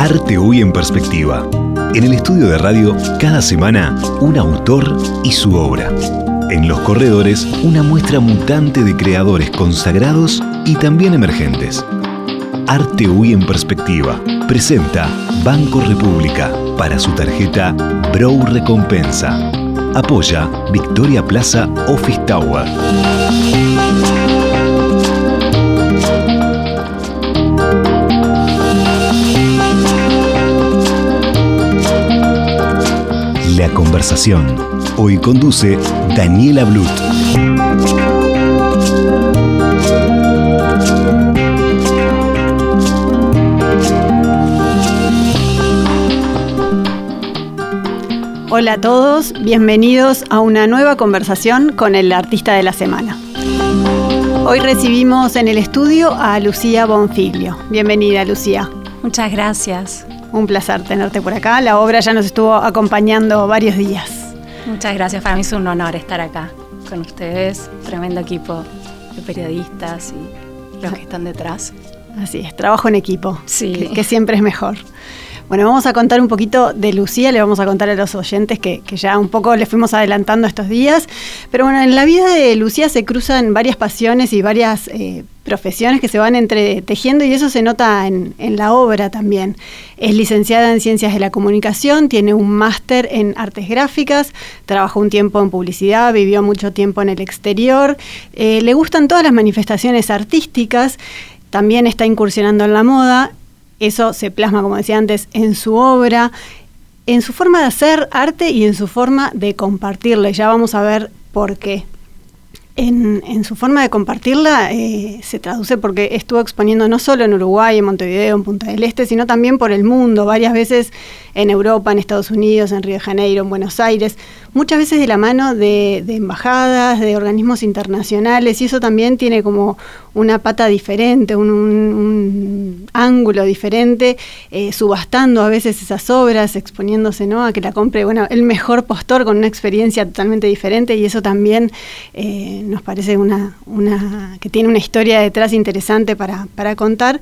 Arte Hoy en Perspectiva. En el estudio de radio, cada semana, un autor y su obra. En los corredores, una muestra mutante de creadores consagrados y también emergentes. Arte Hoy en Perspectiva presenta Banco República para su tarjeta Brow Recompensa. Apoya Victoria Plaza Office Tower. La conversación. Hoy conduce Daniela Blut. Hola a todos, bienvenidos a una nueva conversación con el artista de la semana. Hoy recibimos en el estudio a Lucía Bonfiglio. Bienvenida, Lucía. Muchas gracias. Un placer tenerte por acá. La obra ya nos estuvo acompañando varios días. Muchas gracias. Para mí es un honor estar acá con ustedes. Tremendo equipo de periodistas y los que están detrás. Así es, trabajo en equipo, Sí. que, que siempre es mejor. Bueno, vamos a contar un poquito de Lucía, le vamos a contar a los oyentes que, ya un poco le fuimos adelantando estos días. Pero bueno, en la vida de Lucía se cruzan varias pasiones y varias eh, profesiones que se van entretejiendo y eso se nota en, en la obra también. Es licenciada en Ciencias de la Comunicación, tiene un máster en Artes Gráficas, trabajó un tiempo en publicidad, vivió mucho tiempo en el exterior, eh, le gustan todas las manifestaciones artísticas, también está incursionando en la moda, eso se plasma, como decía antes, en su obra, en su forma de hacer arte y en su forma de compartirla. Ya vamos a ver por qué. En, en su forma de compartirla eh, se traduce porque estuvo exponiendo no solo en Uruguay, en Montevideo, en Punta del Este, sino también por el mundo, varias veces en Europa, en Estados Unidos, en Río de Janeiro, en Buenos Aires, muchas veces de la mano de, embajadas, de organismos internacionales, y eso también tiene como una pata diferente, un ángulo diferente, eh, subastando a veces esas obras, exponiéndose ¿no? a que la compre bueno, el mejor postor con una experiencia totalmente diferente, y eso también eh, nos parece una, una que tiene una historia detrás interesante para, para contar.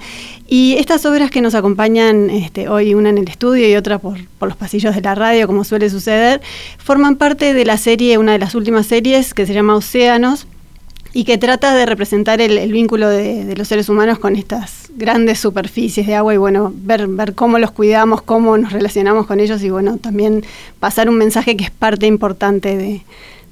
Y estas obras que nos acompañan este, hoy, una en el estudio y otra por, por los pasillos de la radio, como suele suceder, forman parte de la serie, una de las últimas series que se llama Océanos y que trata de representar el, el vínculo de, de los seres humanos con estas grandes superficies de agua y bueno, ver, ver cómo los cuidamos, cómo nos relacionamos con ellos y bueno, también pasar un mensaje que es parte importante de,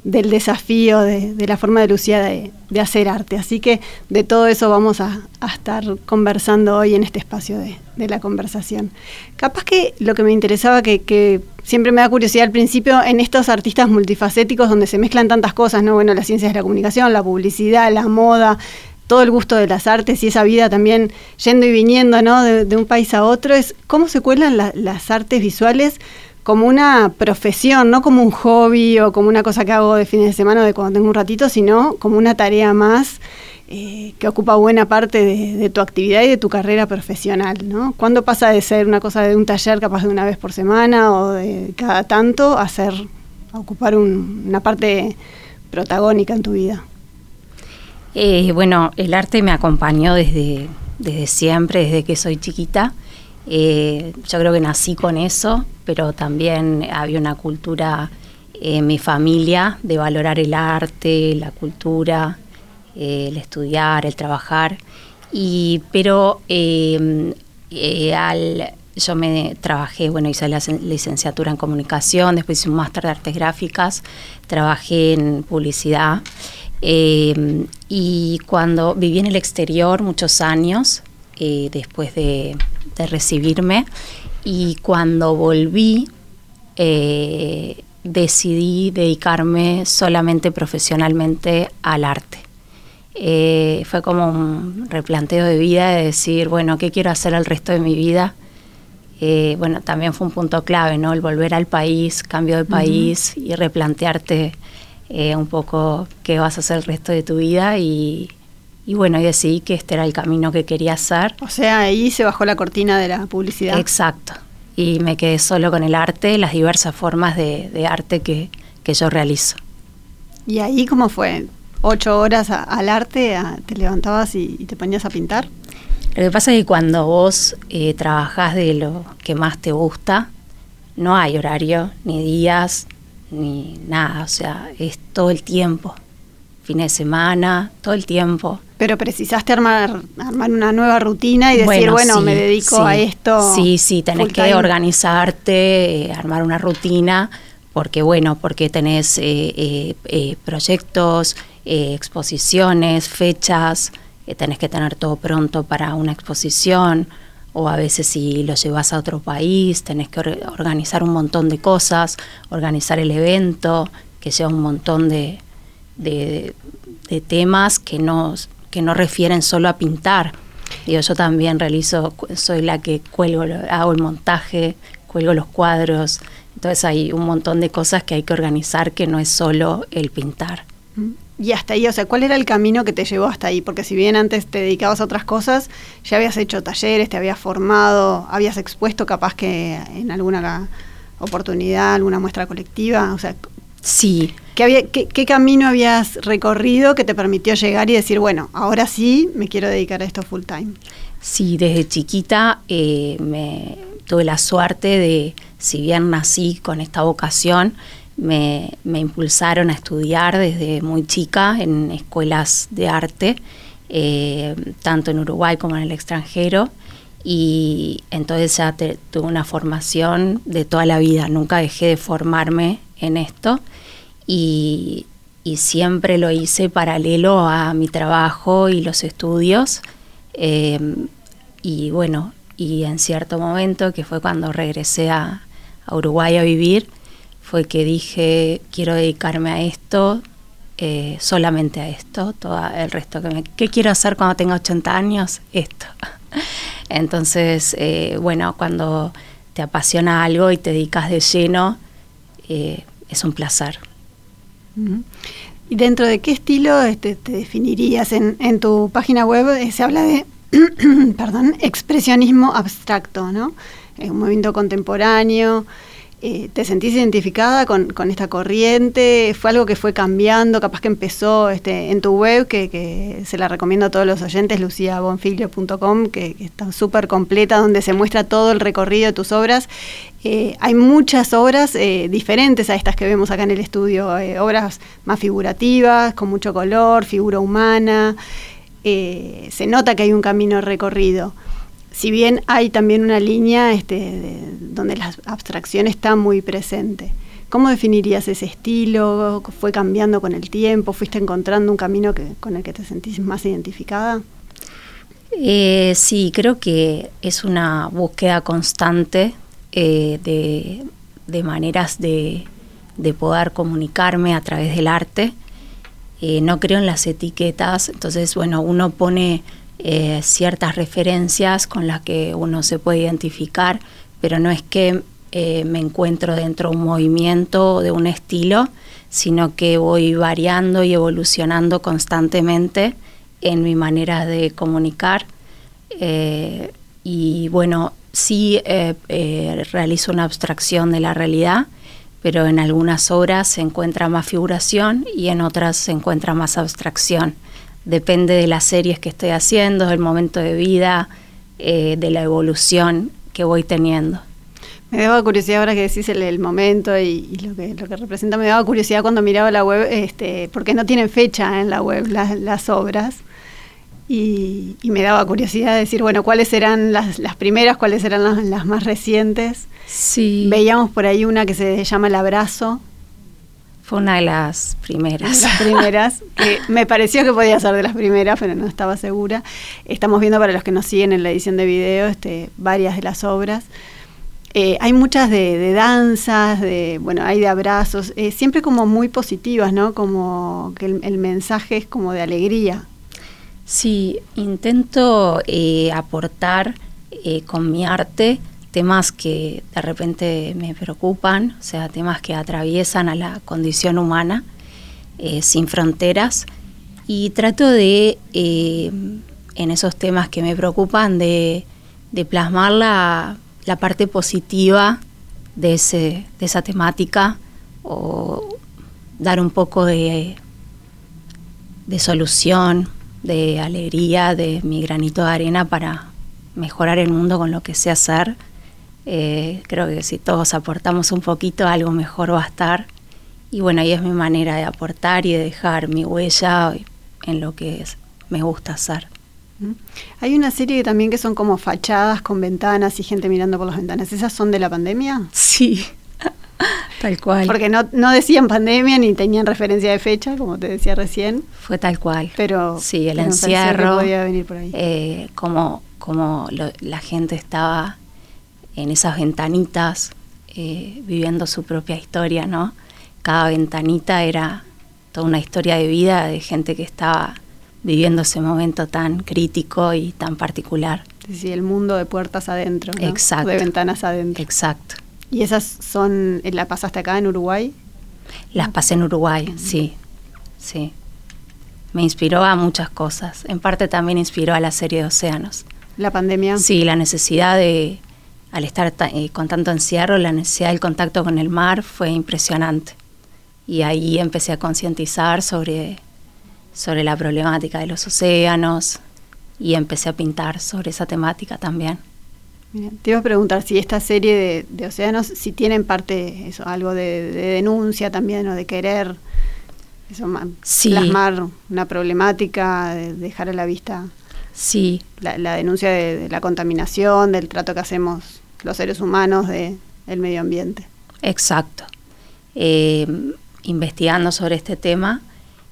del desafío de, de la forma de Lucía de, hacer arte. Así que de todo eso vamos a, estar conversando hoy en este espacio de, la conversación. Capaz que lo que me interesaba, que, siempre me da curiosidad al principio, en estos artistas multifacéticos donde se mezclan tantas cosas, ¿no? Bueno, las ciencias de la comunicación, la publicidad, la moda, todo el gusto de las artes y esa vida también yendo y viniendo, ¿no? De, un país a otro, es cómo se cuelan la- las artes visuales como una profesión, no como un hobby o como una cosa que hago de fines de semana o de cuando tengo un ratito, sino como una tarea más eh, que ocupa buena parte de, tu actividad y de tu carrera profesional, ¿no? ¿Cuándo pasa de ser una cosa de un taller capaz de una vez por semana o de cada tanto a ser, a ocupar un- una parte protagónica en tu vida? Eh, bueno, el arte me acompañó desde, desde siempre, desde que soy chiquita. Eh, yo creo que nací con eso, pero también había una cultura en mi familia de valorar el arte, la cultura, eh, el estudiar, el trabajar. Y, pero eh, eh, al, yo me trabajé, bueno, hice la cen- licenciatura en comunicación, después hice un máster de artes gráficas, trabajé en publicidad. Eh, y cuando viví en el exterior muchos años, eh, después de, de recibirme, y cuando volví, eh, decidí dedicarme solamente profesionalmente al arte. Eh, fue como un replanteo de vida de decir, bueno, ¿qué quiero hacer el resto de mi vida? Eh, bueno, también fue un punto clave, ¿no? El volver al país, cambio de país y replantearte eh, un poco qué vas a hacer el resto de tu vida y, y bueno, y decidí que este era el camino que quería hacer. O sea, ahí se bajó la cortina de la publicidad. Exacto. Y me quedé solo con el arte, las diversas formas de, de arte que, que yo realizo. ¿Y ahí cómo fue? ¿Ocho horas a- al arte? a- ¿Te levantabas y, y te ponías a pintar? Lo que pasa es que cuando vos eh, trabajás de lo que más te gusta, no hay horario, ni días, ni nada, o sea, es todo el tiempo, fines de semana, todo el tiempo. Pero precisaste armar, armar una nueva rutina y decir, bueno, me dedico a esto. Sí, sí, tenés que organizarte, eh, armar una rutina, porque bueno, porque tenés eh, eh, proyectos, exposiciones, fechas, tenés que tener todo pronto para una exposición, o a veces si lo llevas a otro país, tenés que organizar un montón de cosas, organizar el evento, que sea un montón de, de, de temas que no que no refieren solo a pintar. yo también realizo, soy la que cuelgo, hago el montaje, cuelgo los cuadros. Entonces hay un montón de cosas que hay que organizar que no es solo el pintar. Y hasta ahí, o sea, ¿cuál era el camino que te llevó hasta ahí? Porque si bien antes te dedicabas a otras cosas, ya habías hecho talleres, te habías formado, habías expuesto capaz que en alguna oportunidad, alguna muestra colectiva, o sea, Sí. ¿Qué, camino habías recorrido que te permitió llegar y decir, bueno, ahora sí me quiero dedicar a esto full time? Sí, desde chiquita eh, me tuve la suerte de, si bien nací con esta vocación, me, impulsaron a estudiar desde muy chica en escuelas de arte, eh, tanto en Uruguay como en el extranjero. Y entonces ya tuve una formación de toda la vida, nunca dejé de formarme en esto y, siempre lo hice paralelo a mi trabajo y los estudios. Eh, y bueno, y en cierto momento, que fue cuando regresé a, Uruguay a vivir, fue que dije, quiero dedicarme a esto, eh, solamente a esto, todo el resto que me... ¿Qué quiero hacer cuando tenga 80 años? Esto. Entonces, eh, bueno, cuando te apasiona algo y te dedicas de lleno, es un placer. ¿Y dentro de qué estilo este, te definirías? En, en tu página web eh, se habla de perdón, expresionismo abstracto, ¿no? Es un movimiento contemporáneo. Eh, ¿Te sentís identificada con, esta corriente? ¿Fue algo que fue cambiando? Capaz que empezó este, en tu web, que, se la recomiendo a todos los oyentes, luciabonfilio.com, que, que está súper completa, donde se muestra todo el recorrido de tus obras. Eh, hay muchas obras eh, diferentes a estas que vemos acá en el estudio, obras más figurativas, con mucho color, figura humana. se nota que hay un camino recorrido si bien hay también una línea este, donde la abstracción está muy presente. ¿Cómo definirías ese estilo? ¿Fue cambiando con el tiempo? ¿Fuiste encontrando un camino con el que te sentís más identificada? Eh, sí, creo que es una búsqueda constante eh, de, maneras de, poder comunicarme a través del arte. Eh, no creo en las etiquetas, entonces, bueno, uno pone eh, ciertas referencias con las que uno se puede identificar, pero no es que eh, me encuentro dentro de un movimiento de un estilo, sino que voy variando y evolucionando constantemente en mi manera de comunicar. Eh, y bueno, sí realizo una abstracción de la realidad, pero en algunas obras se encuentra más figuración y en otras se encuentra más abstracción depende de las series que estoy haciendo, del momento de vida, eh, de la evolución que voy teniendo. Me daba curiosidad ahora que decís el, momento y, lo, que, lo que representa, me daba curiosidad cuando miraba la web, este, porque no tienen fecha en la web las, obras. Y, me daba curiosidad decir, bueno, cuáles serán las, primeras, cuáles serán las, las, más recientes. Sí. Veíamos por ahí una que se llama El Abrazo, fue una de las primeras. las primeras, que me pareció que podía ser de las primeras, pero no estaba segura. Estamos viendo para los que nos siguen en la edición de video este, varias de las obras. Eh, hay muchas de, danzas, de, bueno, hay de abrazos, eh, siempre como muy positivas, ¿no? Como que el, mensaje es como de alegría. Sí, intento eh, aportar con mi arte temas que de repente me preocupan, o sea, temas que atraviesan a la condición humana eh, sin fronteras y trato de, eh, en esos temas que me preocupan, de, plasmar la, parte positiva de, ese, de esa temática o dar un poco de, de solución de alegría, de mi granito de arena para mejorar el mundo con lo que sé hacer. Eh, creo que si todos aportamos un poquito, algo mejor va a estar. Y bueno, ahí es mi manera de aportar y de dejar mi huella en lo que me gusta hacer. Hay una serie también que son como fachadas con ventanas y gente mirando por las ventanas. ¿Esas son de la pandemia? Sí, tal cual. Porque no, no decían pandemia ni tenían referencia de fecha, como te decía recién. Fue tal cual. Pero sí, el encierro. podía venir por ahí. Eh, como como la gente estaba en esas ventanitas eh, viviendo su propia historia, ¿no? Cada ventanita era toda una historia de vida de gente que estaba viviendo ese momento tan crítico y tan particular. Sí, el mundo de puertas adentro, ¿no? Exacto. De ventanas adentro. Exacto. ¿Y esas son, la pasaste acá en Uruguay? Las pasé en Uruguay, sí, sí. Me inspiró a muchas cosas. En parte también inspiró a la serie de Océanos. ¿La pandemia? Sí, la necesidad de, al estar eh, con tanto encierro, la necesidad del contacto con el mar fue impresionante. Y ahí empecé a concientizar sobre sobre la problemática de los océanos y empecé a pintar sobre esa temática también. te iba a preguntar si esta serie de, océanos, si tienen parte, eso, algo de, denuncia también o de querer eso, plasmar una problemática, de dejar a la vista sí. la, denuncia de, la contaminación, del trato que hacemos los seres humanos del medio ambiente. Exacto. Eh, investigando sobre este tema,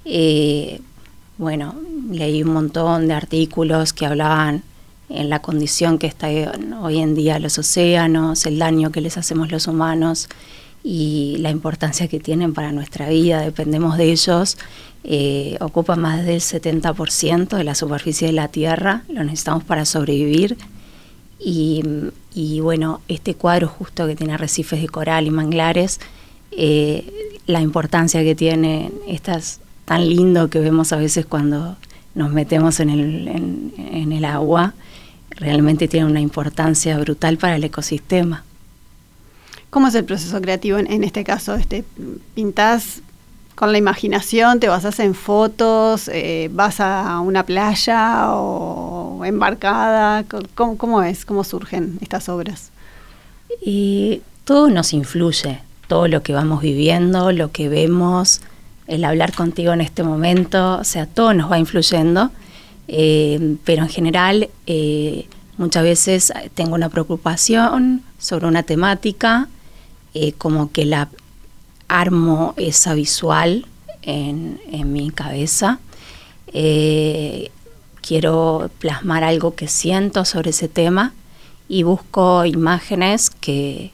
eh, bueno, leí un montón de artículos que hablaban en la condición que está hoy en día los océanos, el daño que les hacemos los humanos y la importancia que tienen para nuestra vida, dependemos de ellos, eh, ocupan más del 70% de la superficie de la Tierra, lo necesitamos para sobrevivir. Y, bueno, este cuadro justo que tiene arrecifes de coral y manglares, eh, la importancia que tienen estas tan lindo que vemos a veces cuando nos metemos en el, en, el agua, realmente tiene una importancia brutal para el ecosistema. ¿Cómo es el proceso creativo en, este caso? Este, ¿Pintás con la imaginación? ¿Te basas en fotos? Eh, ¿Vas a una playa o embarcada? ¿Cómo, es? ¿Cómo surgen estas obras? Y todo nos influye, todo lo que vamos viviendo, lo que vemos, el hablar contigo en este momento, o sea, todo nos va influyendo, eh, pero en general eh, muchas veces tengo una preocupación sobre una temática, como que la armo esa visual en, mi cabeza, quiero plasmar algo que siento sobre ese tema y busco imágenes que,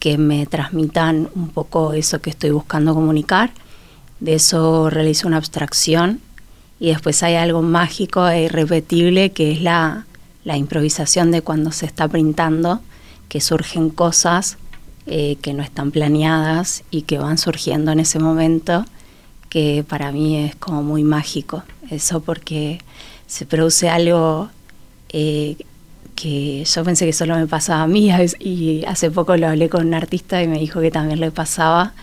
que me transmitan un poco eso que estoy buscando comunicar. De eso realizo una abstracción y después hay algo mágico e irrepetible que es la, improvisación de cuando se está printando, que surgen cosas eh, que no están planeadas y que van surgiendo en ese momento, que para mí es como muy mágico. Eso porque se produce algo eh, que yo pensé que solo me pasaba a mí y hace poco lo hablé con un artista y me dijo que también le pasaba,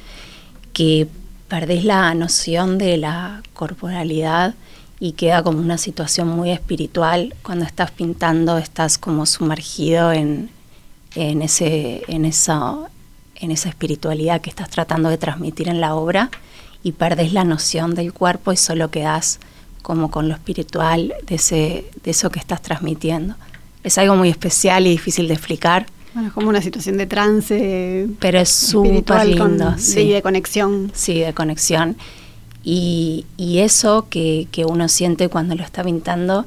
que perdés la noción de la corporalidad y queda como una situación muy espiritual. Cuando estás pintando estás como sumergido en, en, ese, en, esa, en esa espiritualidad que estás tratando de transmitir en la obra y perdés la noción del cuerpo y solo quedas como con lo espiritual de, ese, de eso que estás transmitiendo. Es algo muy especial y difícil de explicar, bueno, es como una situación de trance. Pero es súper lindo. sí, de conexión. Sí, de conexión. Y, eso que, uno siente cuando lo está pintando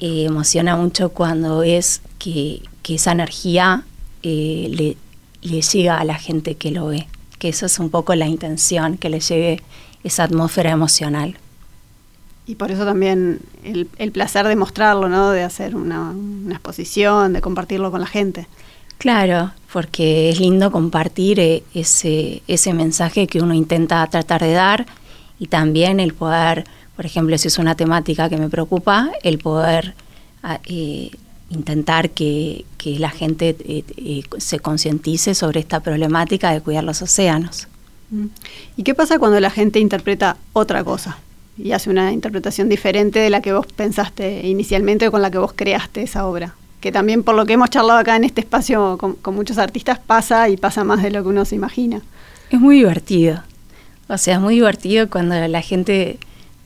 eh, emociona mucho cuando es que, esa energía eh, le, le llega a la gente que lo ve. Que eso es un poco la intención, que le llegue esa atmósfera emocional. Y por eso también el, placer de mostrarlo, ¿no? De hacer una, exposición, de compartirlo con la gente. Claro, porque es lindo compartir eh, ese, ese mensaje que uno intenta tratar de dar y también el poder, por ejemplo, si es una temática que me preocupa, el poder ah, eh, intentar que, la gente eh, se concientice sobre esta problemática de cuidar los océanos. Mm. ¿Y qué pasa cuando la gente interpreta otra cosa? y hace una interpretación diferente de la que vos pensaste inicialmente o con la que vos creaste esa obra. Que también por lo que hemos charlado acá en este espacio con, con muchos artistas pasa y pasa más de lo que uno se imagina. Es muy divertido. O sea, es muy divertido cuando la gente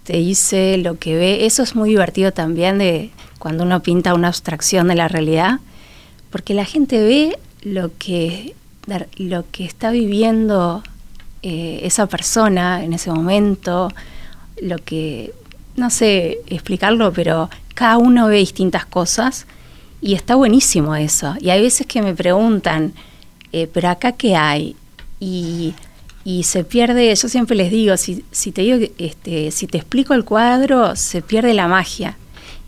te dice lo que ve. Eso es muy divertido también de cuando uno pinta una abstracción de la realidad, porque la gente ve lo que, lo que está viviendo eh, esa persona en ese momento, lo que, no sé explicarlo, pero cada uno ve distintas cosas y está buenísimo eso. Y hay veces que me preguntan, eh, pero acá qué hay? Y, y, se pierde, yo siempre les digo, si, si te digo, este, si te explico el cuadro, se pierde la magia.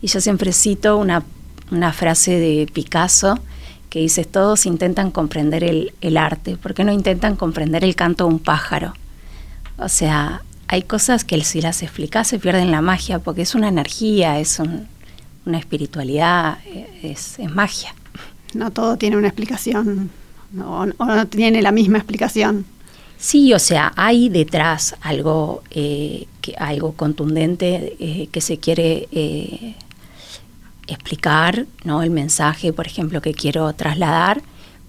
Y yo siempre cito una, una frase de Picasso que dice, todos intentan comprender el, el arte, ¿por qué no intentan comprender el canto de un pájaro? O sea, hay cosas que si las explicas se pierden la magia, porque es una energía, es una espiritualidad, es, es, magia. No todo tiene una explicación, o no tiene la misma explicación. Sí, o sea, hay detrás algo, eh, que, algo contundente eh, que se quiere eh, explicar, ¿no? El mensaje, por ejemplo, que quiero trasladar,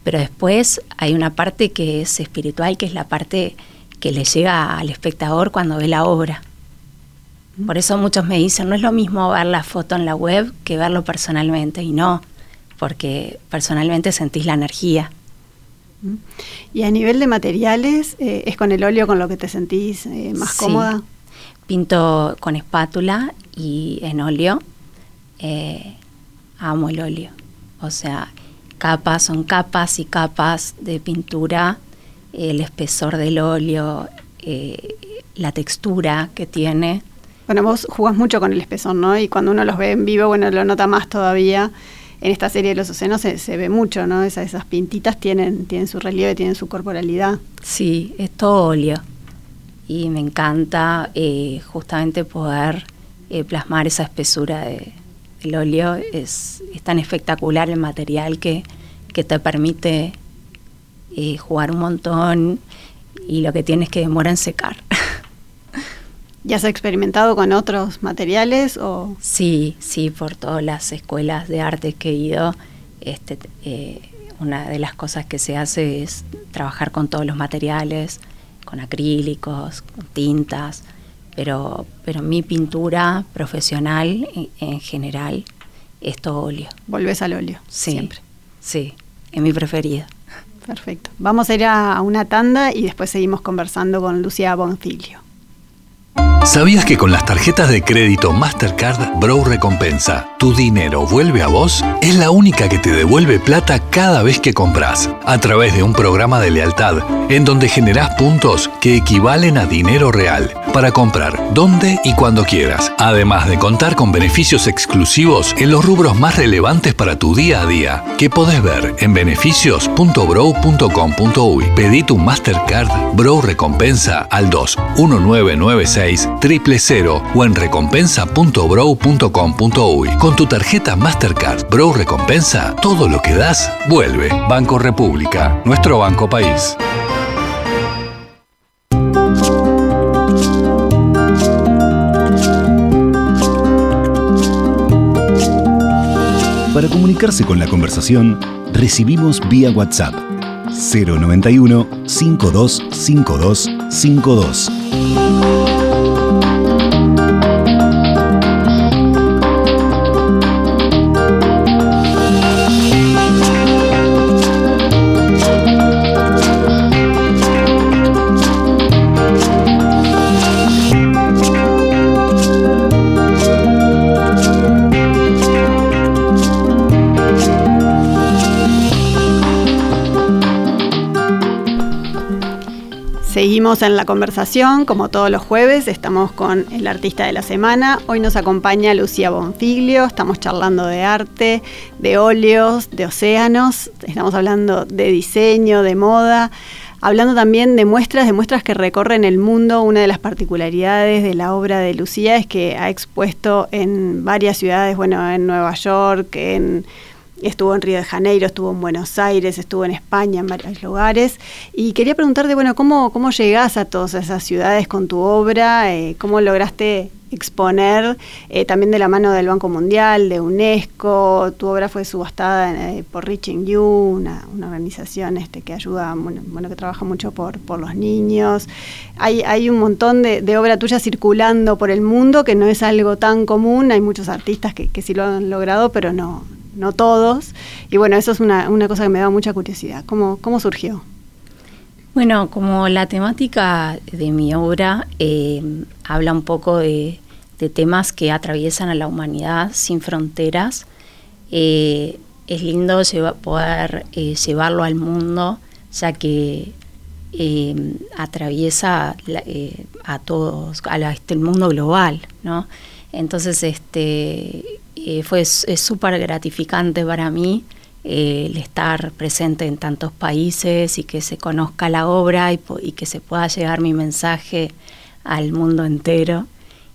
pero después hay una parte que es espiritual, que es la parte que le llega al espectador cuando ve la obra. Por eso muchos me dicen, no es lo mismo ver la foto en la web que verlo personalmente, y no, porque personalmente sentís la energía. Y a nivel de materiales, eh, ¿es con el óleo con lo que te sentís eh, más sí. cómoda? Pinto con espátula y en óleo. Eh, amo el óleo. O sea, capas, son capas y capas de pintura, el espesor del óleo, la textura que tiene. Bueno, vos jugás mucho con el espesor, ¿no? Y cuando uno los ve en vivo, bueno, lo nota más todavía. En esta serie de los océanos se, se ve mucho, ¿no? Esas, pintitas tienen, su relieve, tienen su corporalidad. Sí, es todo óleo. Y me encanta eh, justamente poder eh, plasmar esa espesura de, el óleo es, tan espectacular el material que, que te permite eh, jugar un montón y lo que tienes que demora en secar. ¿Ya has experimentado con otros materiales? O? Sí, sí, por todas las escuelas de arte que he ido, este, eh, una de las cosas que se hace es trabajar con todos los materiales, con acrílicos, con tintas, pero, pero mi pintura profesional en, en, general es todo óleo. Volves al óleo, sí, siempre. Sí, es mi preferida. Perfecto. Vamos a ir a, a una tanda y después seguimos conversando con Lucía Bonfilio. ¿Sabías que con las tarjetas de crédito Mastercard Bro Recompensa, tu dinero vuelve a vos? Es la única que te devuelve plata cada vez que compras, a través de un programa de lealtad, en donde generás puntos que equivalen a dinero real, para comprar donde y cuando quieras, además de contar con beneficios exclusivos en los rubros más relevantes para tu día a día, que podés ver en beneficios.bro.com.uy. Pedí tu Mastercard Bro Recompensa al 2 1996 triple cero o en recompensa.brow.com.uy. Con tu tarjeta Mastercard Brow Recompensa, todo lo que das vuelve. Banco República, nuestro banco país. Para comunicarse con la conversación, recibimos vía WhatsApp 091 5252 52. Seguimos en la conversación, como todos los jueves, estamos con el artista de la semana. Hoy nos acompaña Lucía Bonfiglio, estamos charlando de arte, de óleos, de océanos, estamos hablando de diseño, de moda, hablando también de muestras, de muestras que recorren el mundo. Una de las particularidades de la obra de Lucía es que ha expuesto en varias ciudades, bueno, en Nueva York, en estuvo en Río de Janeiro, estuvo en Buenos Aires, estuvo en España, en varios lugares. Y quería preguntarte, bueno, ¿cómo, cómo llegás a todas esas ciudades con tu obra? Eh, ¿Cómo lograste exponer eh, también de la mano del Banco Mundial, de UNESCO. Tu obra fue subastada eh, por Reaching You, una, organización este, que ayuda, que trabaja mucho por, por los niños. Hay, hay un montón de, de, obra tuya circulando por el mundo que no es algo tan común. Hay muchos artistas que sí lo han logrado, pero no, no todos. Y bueno, eso es una, una cosa que me da mucha curiosidad. ¿Cómo, cómo surgió? Bueno, como la temática de mi obra eh, habla un poco de, temas que atraviesan a la humanidad sin fronteras, eh, es lindo poder eh, llevarlo al mundo, ya que atraviesa a todos, a este, el mundo global, ¿no? Entonces, este, fue es súper gratificante para mí el estar presente en tantos países y que se conozca la obra y, que se pueda llegar mi mensaje al mundo entero.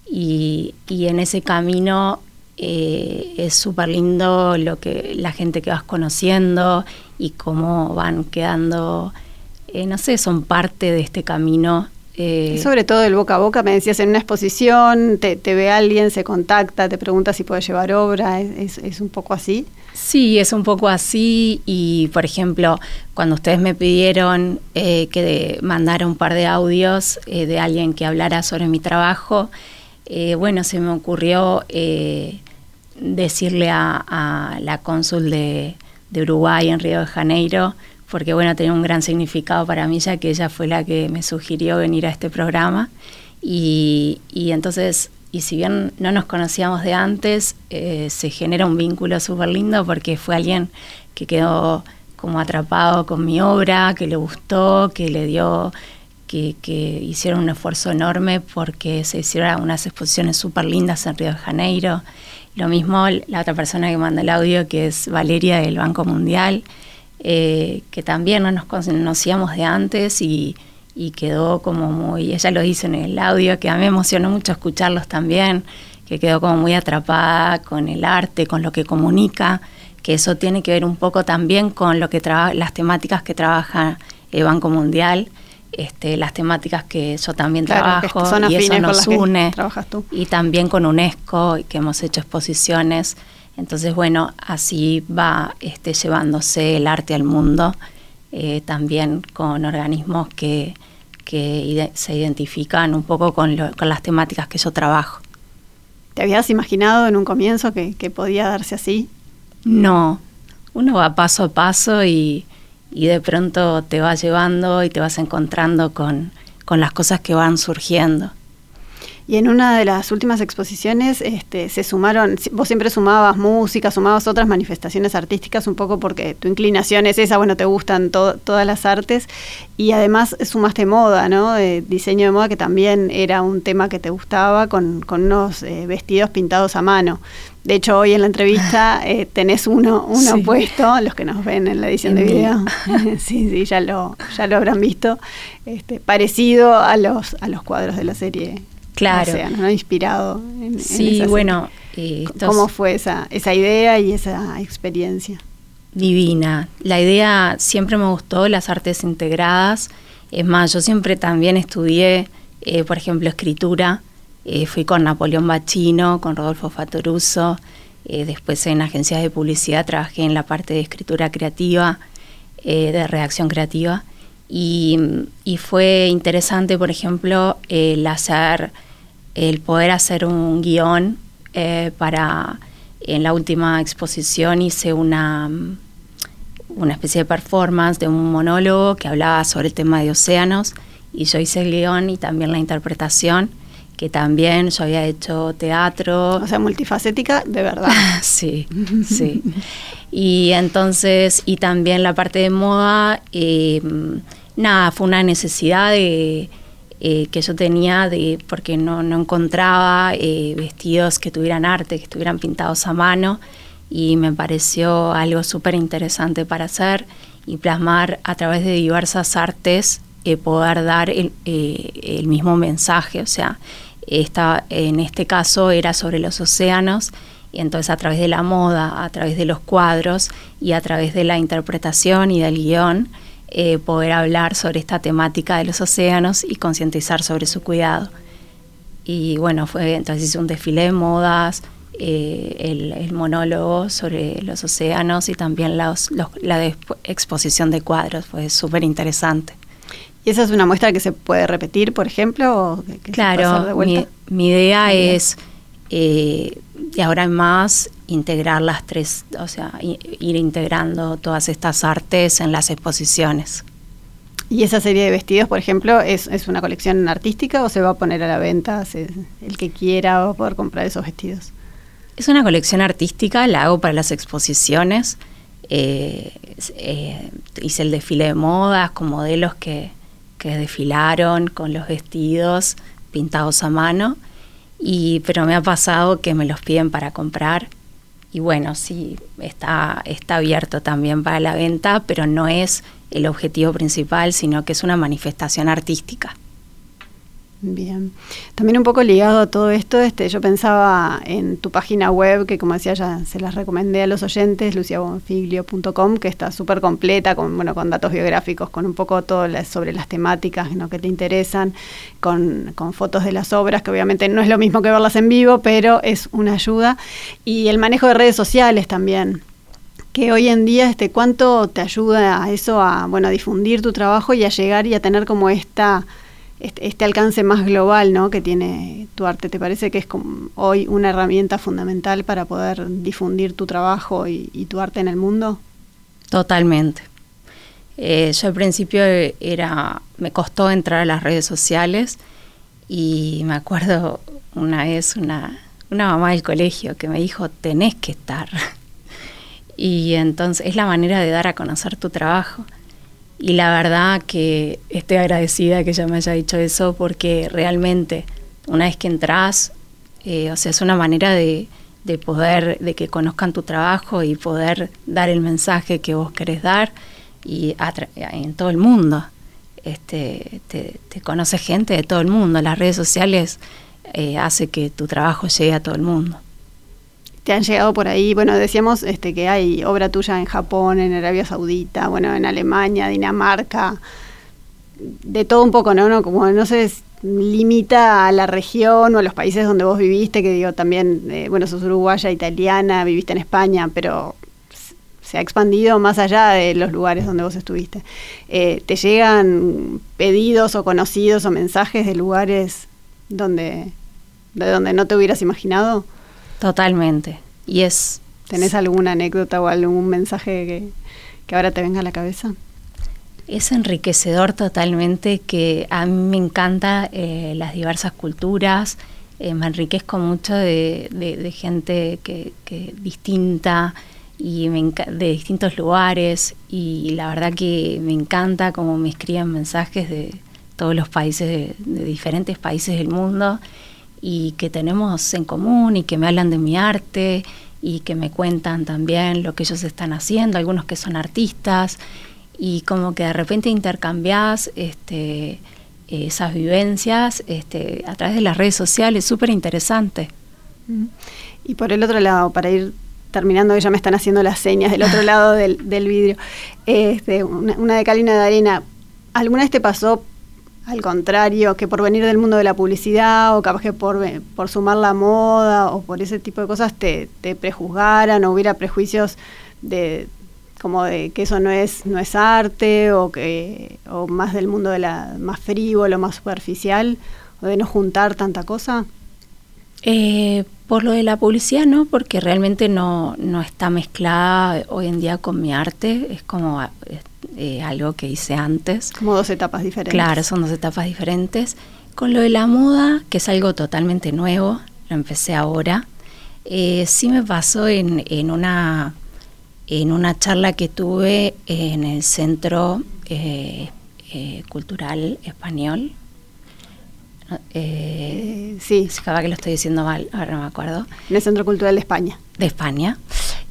Y, en ese camino eh, es súper lindo lo que la gente que vas conociendo y cómo van quedando, eh, no sé, son parte de este camino eh, sobre todo el boca a boca, me decías en una exposición, te, ve alguien, se contacta, te pregunta si puede llevar obra, ¿Es, un poco así? Sí, es un poco así y por ejemplo, cuando ustedes me pidieron eh, que mandara un par de audios eh, de alguien que hablara sobre mi trabajo, bueno, se me ocurrió decirle a, la cónsul de, de Uruguay en Río de Janeiro, porque bueno, tenía un gran significado para mí ya que ella fue la que me sugirió venir a este programa. Y, entonces, y si bien no nos conocíamos de antes, eh, se genera un vínculo súper lindo porque fue alguien que quedó como atrapado con mi obra, que le gustó, que le dio, que, que hicieron un esfuerzo enorme porque se hicieron unas exposiciones súper lindas en Río de Janeiro. Lo mismo la otra persona que manda el audio, que es Valeria del Banco Mundial. Eh, que también no nos conocíamos de antes y, quedó como muy, ella lo dice en el audio, que a mí me emocionó mucho escucharlos también, que quedó como muy atrapada con el arte, con lo que comunica, que eso tiene que ver un poco también con lo que las temáticas que trabaja el Banco Mundial. Este, las temáticas que yo también trabajo y eso nos une y también con UNESCO que hemos hecho exposiciones entonces, bueno, así va este, llevándose el arte al mundo, eh, también con organismos que, se identifican un poco con, las temáticas que yo trabajo. ¿Te habías imaginado en un comienzo que, podía darse así? No, uno va paso a paso y, de pronto te va llevando y te vas encontrando con las cosas que van surgiendo. Y en una de las últimas exposiciones este, se sumaron, vos siempre sumabas música, sumabas otras manifestaciones artísticas, un poco porque tu inclinación es esa, bueno, te gustan todas las artes, y además sumaste moda, ¿no? diseño de moda, que también era un tema que te gustaba, con, unos eh, vestidos pintados a mano. De hecho, hoy en la entrevista eh, tenés uno, uno puesto, los que nos ven en la edición de video, sí, sí, ya lo, ya lo habrán visto, este, parecido a los, a los cuadros de la serie Claro. ¿no? Inspirado en, Sí, bueno. Eh, ¿Cómo fue esa, esa idea y esa experiencia? Divina. La idea siempre me gustó, las artes integradas. Es más, yo siempre también estudié, eh, por ejemplo, escritura. Eh, fui con Napoleón Bachino, con Rodolfo Fatoruso. después en agencias de publicidad trabajé en la parte de escritura creativa, de redacción creativa. Y, y, fue interesante, por ejemplo, el hacer el poder hacer un guion eh, para, en la última exposición hice una, una especie de performance de un monólogo que hablaba sobre el tema de océanos y yo hice el guion y también la interpretación que también yo había hecho teatro. O sea, multifacética de verdad. sí, sí. Y entonces, y también la parte de moda, eh, nada, fue una necesidad de, eh, que yo tenía de porque no, encontraba eh, vestidos que tuvieran arte, que estuvieran pintados a mano y me pareció algo súper interesante para hacer y plasmar a través de diversas artes eh, poder dar el, mismo mensaje, o sea, esta, en este caso era sobre los océanos Y entonces a través de la moda, a través de los cuadros y a través de la interpretación y del guion, eh, poder hablar sobre esta temática de los océanos y concientizar sobre su cuidado. Y bueno, fue entonces hice un desfile de modas, eh, el, monólogo sobre los océanos y también la exposición de cuadros, fue súper interesante. ¿Y esa es una muestra que se puede repetir, por ejemplo? claro, mi, idea es eh, de ahora en más integrar las tres, o sea, ir integrando todas estas artes en las exposiciones. ¿Y esa serie de vestidos, por ejemplo, es, una colección artística o se va a poner a la venta? el que quiera va a poder comprar esos vestidos. Es una colección artística, la hago para las exposiciones. Eh, eh, hice el desfile de modas con modelos que, que desfilaron con los vestidos pintados a mano, y, pero me ha pasado que me los piden para comprar. Y bueno, sí, está, está abierto también para la venta, pero no es el objetivo principal, sino que es una manifestación artística. Bien. También un poco ligado a todo esto, este, yo pensaba en tu página web, que como decía ya se las recomendé a los oyentes, luciabonfiglio.com, que está súper completa, con, bueno, con datos biográficos, con un poco todo sobre las temáticas que te interesan, con, con, fotos de las obras, que obviamente no es lo mismo que verlas en vivo, pero es una ayuda. Y el manejo de redes sociales también que hoy en día este cuánto te ayuda a eso a bueno a difundir tu trabajo y a llegar y a tener como esta este, este, alcance más global ¿no? que tiene tu arte. ¿Te parece que es hoy una herramienta fundamental para poder difundir tu trabajo y, tu arte en el mundo? Totalmente. Eh, yo al principio era, me costó entrar a las redes sociales y me acuerdo una vez una, una mamá del colegio que me dijo, tenés que estar. y entonces es la manera de dar a conocer tu trabajo. Y la verdad que estoy agradecida que ella me haya dicho eso porque realmente una vez que entras, eh, o sea, es una manera de, de, poder, de que conozcan tu trabajo y poder dar el mensaje que vos querés dar y en todo el mundo. Este, te, conoce gente de todo el mundo. Las redes sociales eh, hace que tu trabajo llegue a todo el mundo te han llegado por ahí, bueno, decíamos este, que hay obra tuya en Japón, en Arabia Saudita, bueno, en Alemania, Dinamarca, de todo un poco, ¿no? no como no se limita a la región o a los países donde vos viviste, que digo también, eh, bueno, sos uruguaya, italiana, viviste en España, pero se ha expandido más allá de los lugares donde vos estuviste. Eh, ¿Te llegan pedidos o conocidos o mensajes de lugares donde, de donde no te hubieras imaginado? Totalmente. Y es... ¿Tenés alguna anécdota o algún mensaje que, ahora te venga a la cabeza? Es enriquecedor totalmente que a mí me encanta eh, las diversas culturas, eh, me enriquezco mucho de, gente que, distinta y de distintos lugares y la verdad que me encanta cómo me escriben mensajes de todos los países, de diferentes países del mundo y que tenemos en común y que me hablan de mi arte y que me cuentan también lo que ellos están haciendo, algunos que son artistas y como que de repente intercambias este, esas vivencias este, a través de las redes sociales, súper interesante. Y por el otro lado, para ir terminando, ya me están haciendo las señas del otro lado del, del vidrio, este, una, una de cal de arena, ¿alguna vez te pasó al contrario, que por venir del mundo de la publicidad o capaz que por, por sumar la moda o por ese tipo de cosas te, prejuzgaran o hubiera prejuicios de como de que eso no es no es arte o que o más del mundo de la más frívolo, más superficial o de no juntar tanta cosa. Eh, por lo de la publicidad no, porque realmente no, no está mezclada hoy en día con mi arte, es como eh, algo que hice antes. Como dos etapas diferentes. Claro, son dos etapas diferentes. Con lo de la moda, que es algo totalmente nuevo, lo empecé ahora, eh, sí me pasó en, en, una, en una charla que tuve en el Centro eh, Cultural Español. Sí. Acaba que lo estoy diciendo mal, ahora no me acuerdo. En el Centro Cultural de España. De España.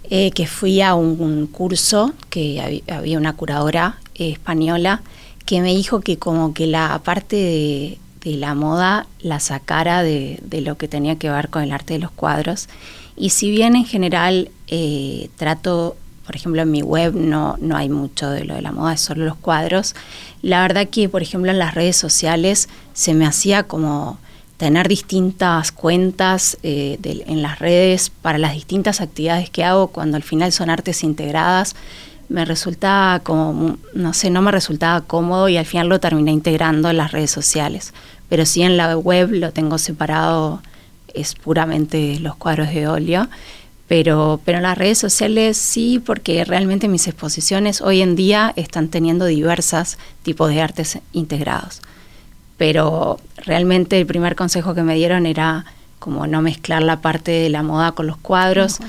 Eh, que fui a un, curso que había, una curadora eh, española que me dijo que como que la parte de, la moda la sacara de, lo que tenía que ver con el arte de los cuadros Y si bien en general eh, trato, por ejemplo, en mi web no, no hay mucho de lo de la moda, es solo los cuadros, la verdad que, por ejemplo, en las redes sociales se me hacía como tener distintas cuentas eh, en las redes para las distintas actividades que hago, cuando al final son artes integradas, me resultaba como, no sé, no me resultaba cómodo y al final lo terminé integrando en las redes sociales. Pero sí en la web lo tengo separado, es puramente los cuadros de óleo. Pero, pero en las redes sociales sí, porque realmente mis exposiciones hoy en día están teniendo diversos tipos de artes integrados. Pero realmente el primer consejo que me dieron era como no mezclar la parte de la moda con los cuadros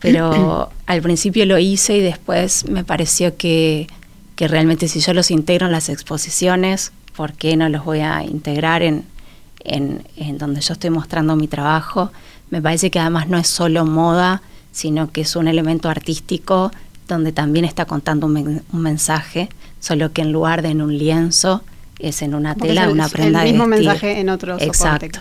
pero al principio lo hice y después me pareció que, realmente si yo los integro en las exposiciones, ¿por qué no los voy a integrar en, en, donde yo estoy mostrando mi trabajo? Me parece que además no es solo moda, sino que es un elemento artístico donde también está contando un, mensaje, solo que en lugar de en un lienzo, es en una tela, una prenda el mismo mensaje en otro Exacto.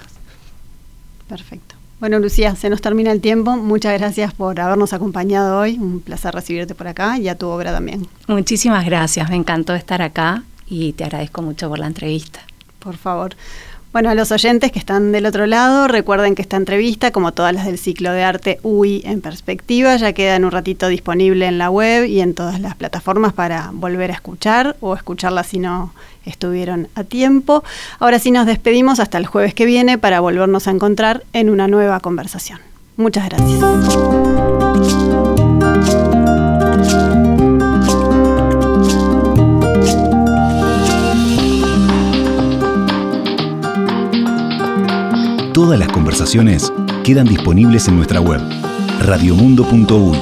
Perfecto. Bueno, Lucía, se nos termina el tiempo. Muchas gracias por habernos acompañado hoy. Un placer recibirte por acá y a tu obra también. Muchísimas gracias. Me encantó estar acá y te agradezco mucho por la entrevista. Por favor. Bueno, a los oyentes que están del otro lado, recuerden que esta entrevista, como todas las del ciclo de arte UI en perspectiva, ya queda en un ratito disponible en la web y en todas las plataformas para volver a escuchar o escucharla si no estuvieron a tiempo. Ahora sí nos despedimos hasta el jueves que viene para volvernos a encontrar en una nueva conversación. Muchas gracias. Todas las conversaciones quedan disponibles en nuestra web radiomundo.uy.